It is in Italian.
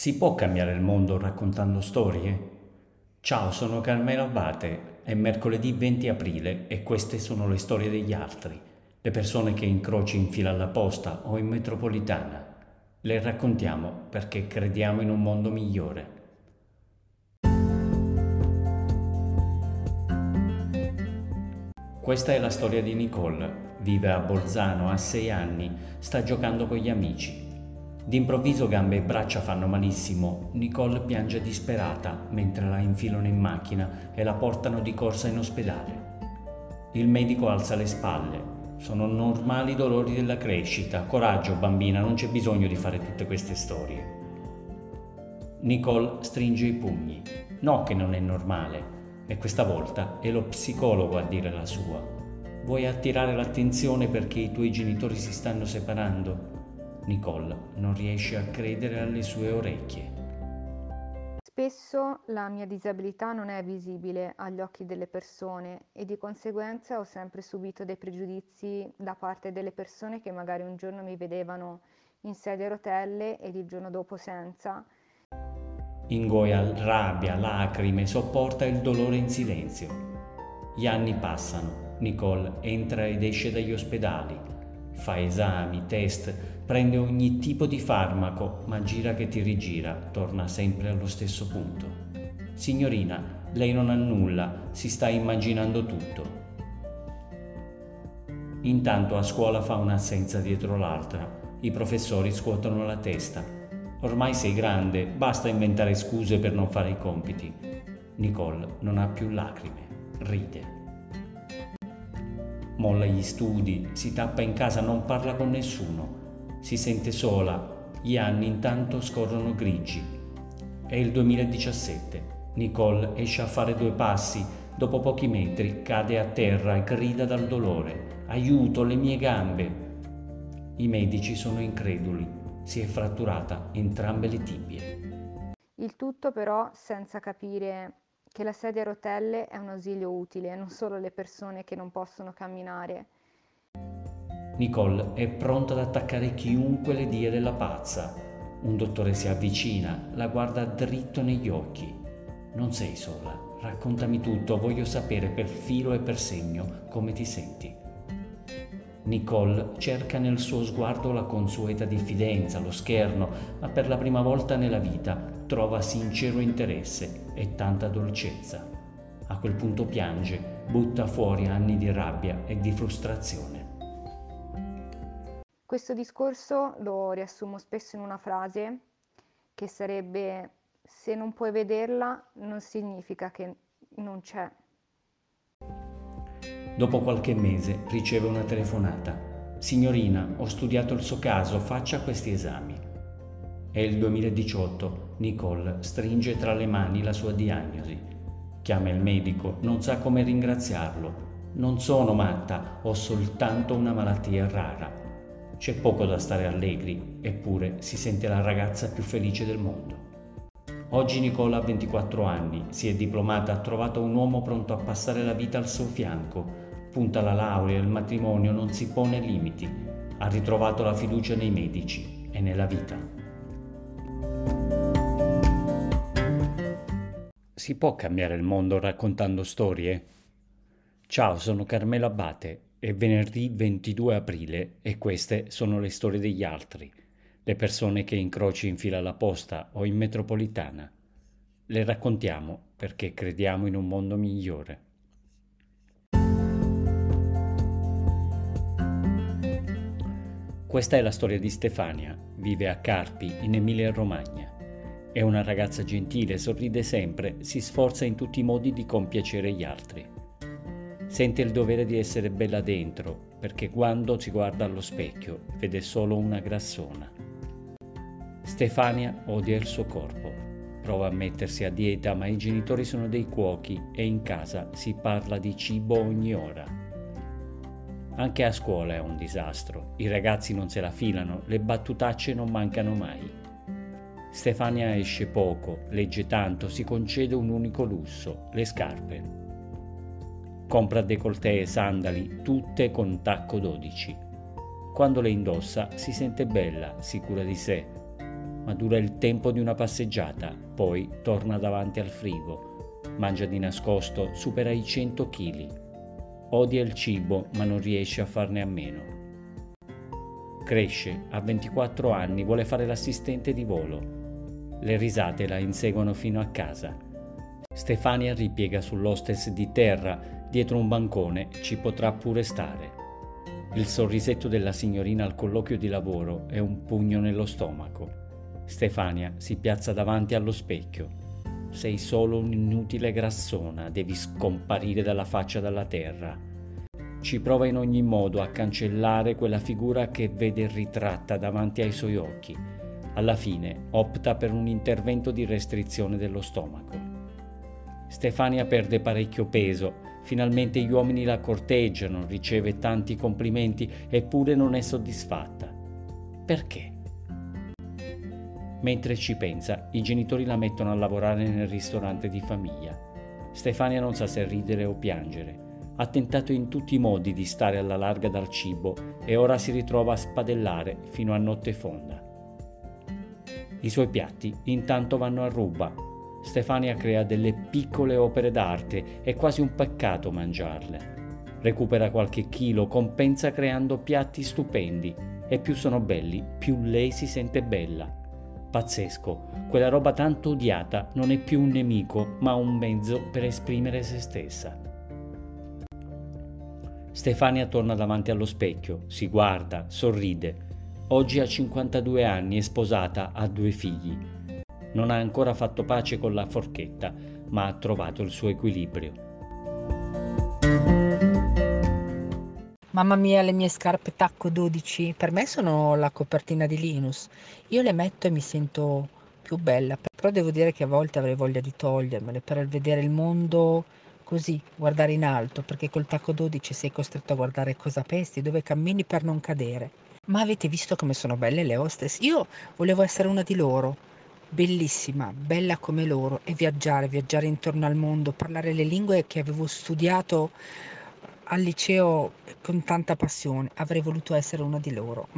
Si può cambiare il mondo raccontando storie? Ciao, sono Carmelo Abate, è mercoledì 20 aprile e queste sono le storie degli altri, le persone che incroci in fila alla posta o in metropolitana. Le raccontiamo perché crediamo in un mondo migliore. Questa è la storia di Nicole. Vive a Bolzano, ha sei anni, sta giocando con gli amici. D'improvviso gambe e braccia fanno malissimo. Nicole piange disperata mentre la infilano in macchina e la portano di corsa in ospedale. Il medico alza le spalle. Sono normali dolori della crescita. Coraggio, bambina, non c'è bisogno di fare tutte queste storie. Nicole stringe i pugni. No che non è normale. E questa volta è lo psicologo a dire la sua. Vuoi attirare l'attenzione perché i tuoi genitori si stanno separando? Nicole non riesce a credere alle sue orecchie. Spesso la mia disabilità non è visibile agli occhi delle persone e di conseguenza ho sempre subito dei pregiudizi da parte delle persone che magari un giorno mi vedevano in sedia a rotelle ed il giorno dopo senza. Ingoia rabbia, lacrime, sopporta il dolore in silenzio. Gli anni passano, Nicole entra ed esce dagli ospedali, fa esami, test, prende ogni tipo di farmaco, ma gira che ti rigira, torna sempre allo stesso punto. Signorina, lei non ha nulla, si sta immaginando tutto. Intanto a scuola fa un'assenza dietro l'altra, i professori scuotono la testa. Ormai sei grande, basta inventare scuse per non fare i compiti. Nicole non ha più lacrime, ride molla gli studi, si tappa in casa, non parla con nessuno, si sente sola, gli anni intanto scorrono grigi. È il 2017. Nicole esce a fare due passi, dopo pochi metri cade a terra e grida dal dolore. Aiuto, le mie gambe! I medici sono increduli, si è fratturata entrambe le tibie. Il tutto però senza capire che la sedia a rotelle è un ausilio utile, non solo alle persone che non possono camminare. Nicole è pronta ad attaccare chiunque le dia della pazza. Un dottore si avvicina, la guarda dritto negli occhi. Non sei sola, raccontami tutto, voglio sapere per filo e per segno come ti senti. Nicole cerca nel suo sguardo la consueta diffidenza, lo scherno, ma per la prima volta nella vita trova sincero interesse e tanta dolcezza. A quel punto piange, butta fuori anni di rabbia e di frustrazione. Questo discorso lo riassumo spesso in una frase che sarebbe se non puoi vederla non significa che non c'è. Dopo qualche mese riceve una telefonata. Signorina, ho studiato il suo caso, faccia questi esami. È il 2018. Nicole stringe tra le mani la sua diagnosi. Chiama il medico, non sa come ringraziarlo. Non sono matta, ho soltanto una malattia rara. C'è poco da stare allegri, eppure si sente la ragazza più felice del mondo. Oggi Nicola ha 24 anni, si è diplomata, ha trovato un uomo pronto a passare la vita al suo fianco, punta la laurea, il matrimonio, non si pone limiti, ha ritrovato la fiducia nei medici e nella vita. Si può cambiare il mondo raccontando storie? Ciao, sono Carmelo Abate, è venerdì 22 aprile e queste sono le storie degli altri le persone che incroci in fila alla posta o in metropolitana. Le raccontiamo perché crediamo in un mondo migliore. Questa è la storia di Stefania, vive a Carpi, in Emilia-Romagna. È una ragazza gentile, sorride sempre, si sforza in tutti i modi di compiacere gli altri. Sente il dovere di essere bella dentro, perché quando si guarda allo specchio vede solo una grassona. Stefania odia il suo corpo. Prova a mettersi a dieta, ma i genitori sono dei cuochi e in casa si parla di cibo ogni ora. Anche a scuola è un disastro. I ragazzi non se la filano, le battutacce non mancano mai. Stefania esce poco, legge tanto, si concede un unico lusso, le scarpe. Compra décolleté e sandali, tutte con tacco 12. Quando le indossa si sente bella, sicura di sé, ma dura il tempo di una passeggiata, poi torna davanti al frigo. Mangia di nascosto, supera i 100 kg. Odia il cibo, ma non riesce a farne a meno. Cresce, a 24 anni, vuole fare l'assistente di volo. Le risate la inseguono fino a casa. Stefania ripiega sull'hostess di terra, dietro un bancone, ci potrà pure stare. Il sorrisetto della signorina al colloquio di lavoro è un pugno nello stomaco. Stefania si piazza davanti allo specchio. Sei solo un'inutile grassona, devi scomparire dalla faccia della terra. Ci prova in ogni modo a cancellare quella figura che vede ritratta davanti ai suoi occhi. Alla fine opta per un intervento di restrizione dello stomaco. Stefania perde parecchio peso, finalmente gli uomini la corteggiano, riceve tanti complimenti, eppure non è soddisfatta. Perché? Mentre ci pensa, i genitori la mettono a lavorare nel ristorante di famiglia. Stefania non sa se ridere o piangere. Ha tentato in tutti i modi di stare alla larga dal cibo e ora si ritrova a spadellare fino a notte fonda. I suoi piatti intanto vanno a ruba. Stefania crea delle piccole opere d'arte, è quasi un peccato mangiarle. Recupera qualche chilo, compensa creando piatti stupendi e più sono belli, più lei si sente bella. Pazzesco, quella roba tanto odiata non è più un nemico, ma un mezzo per esprimere se stessa. Stefania torna davanti allo specchio, si guarda, sorride. Oggi ha 52 anni e sposata, ha due figli. Non ha ancora fatto pace con la forchetta, ma ha trovato il suo equilibrio. Mamma mia, le mie scarpe tacco 12, per me sono la copertina di Linus. Io le metto e mi sento più bella, però devo dire che a volte avrei voglia di togliermele per vedere il mondo così, guardare in alto, perché col tacco 12 sei costretto a guardare cosa pesti, dove cammini per non cadere. Ma avete visto come sono belle le hostess? Io volevo essere una di loro, bellissima, bella come loro, e viaggiare, viaggiare intorno al mondo, parlare le lingue che avevo studiato al liceo con tanta passione, avrei voluto essere una di loro.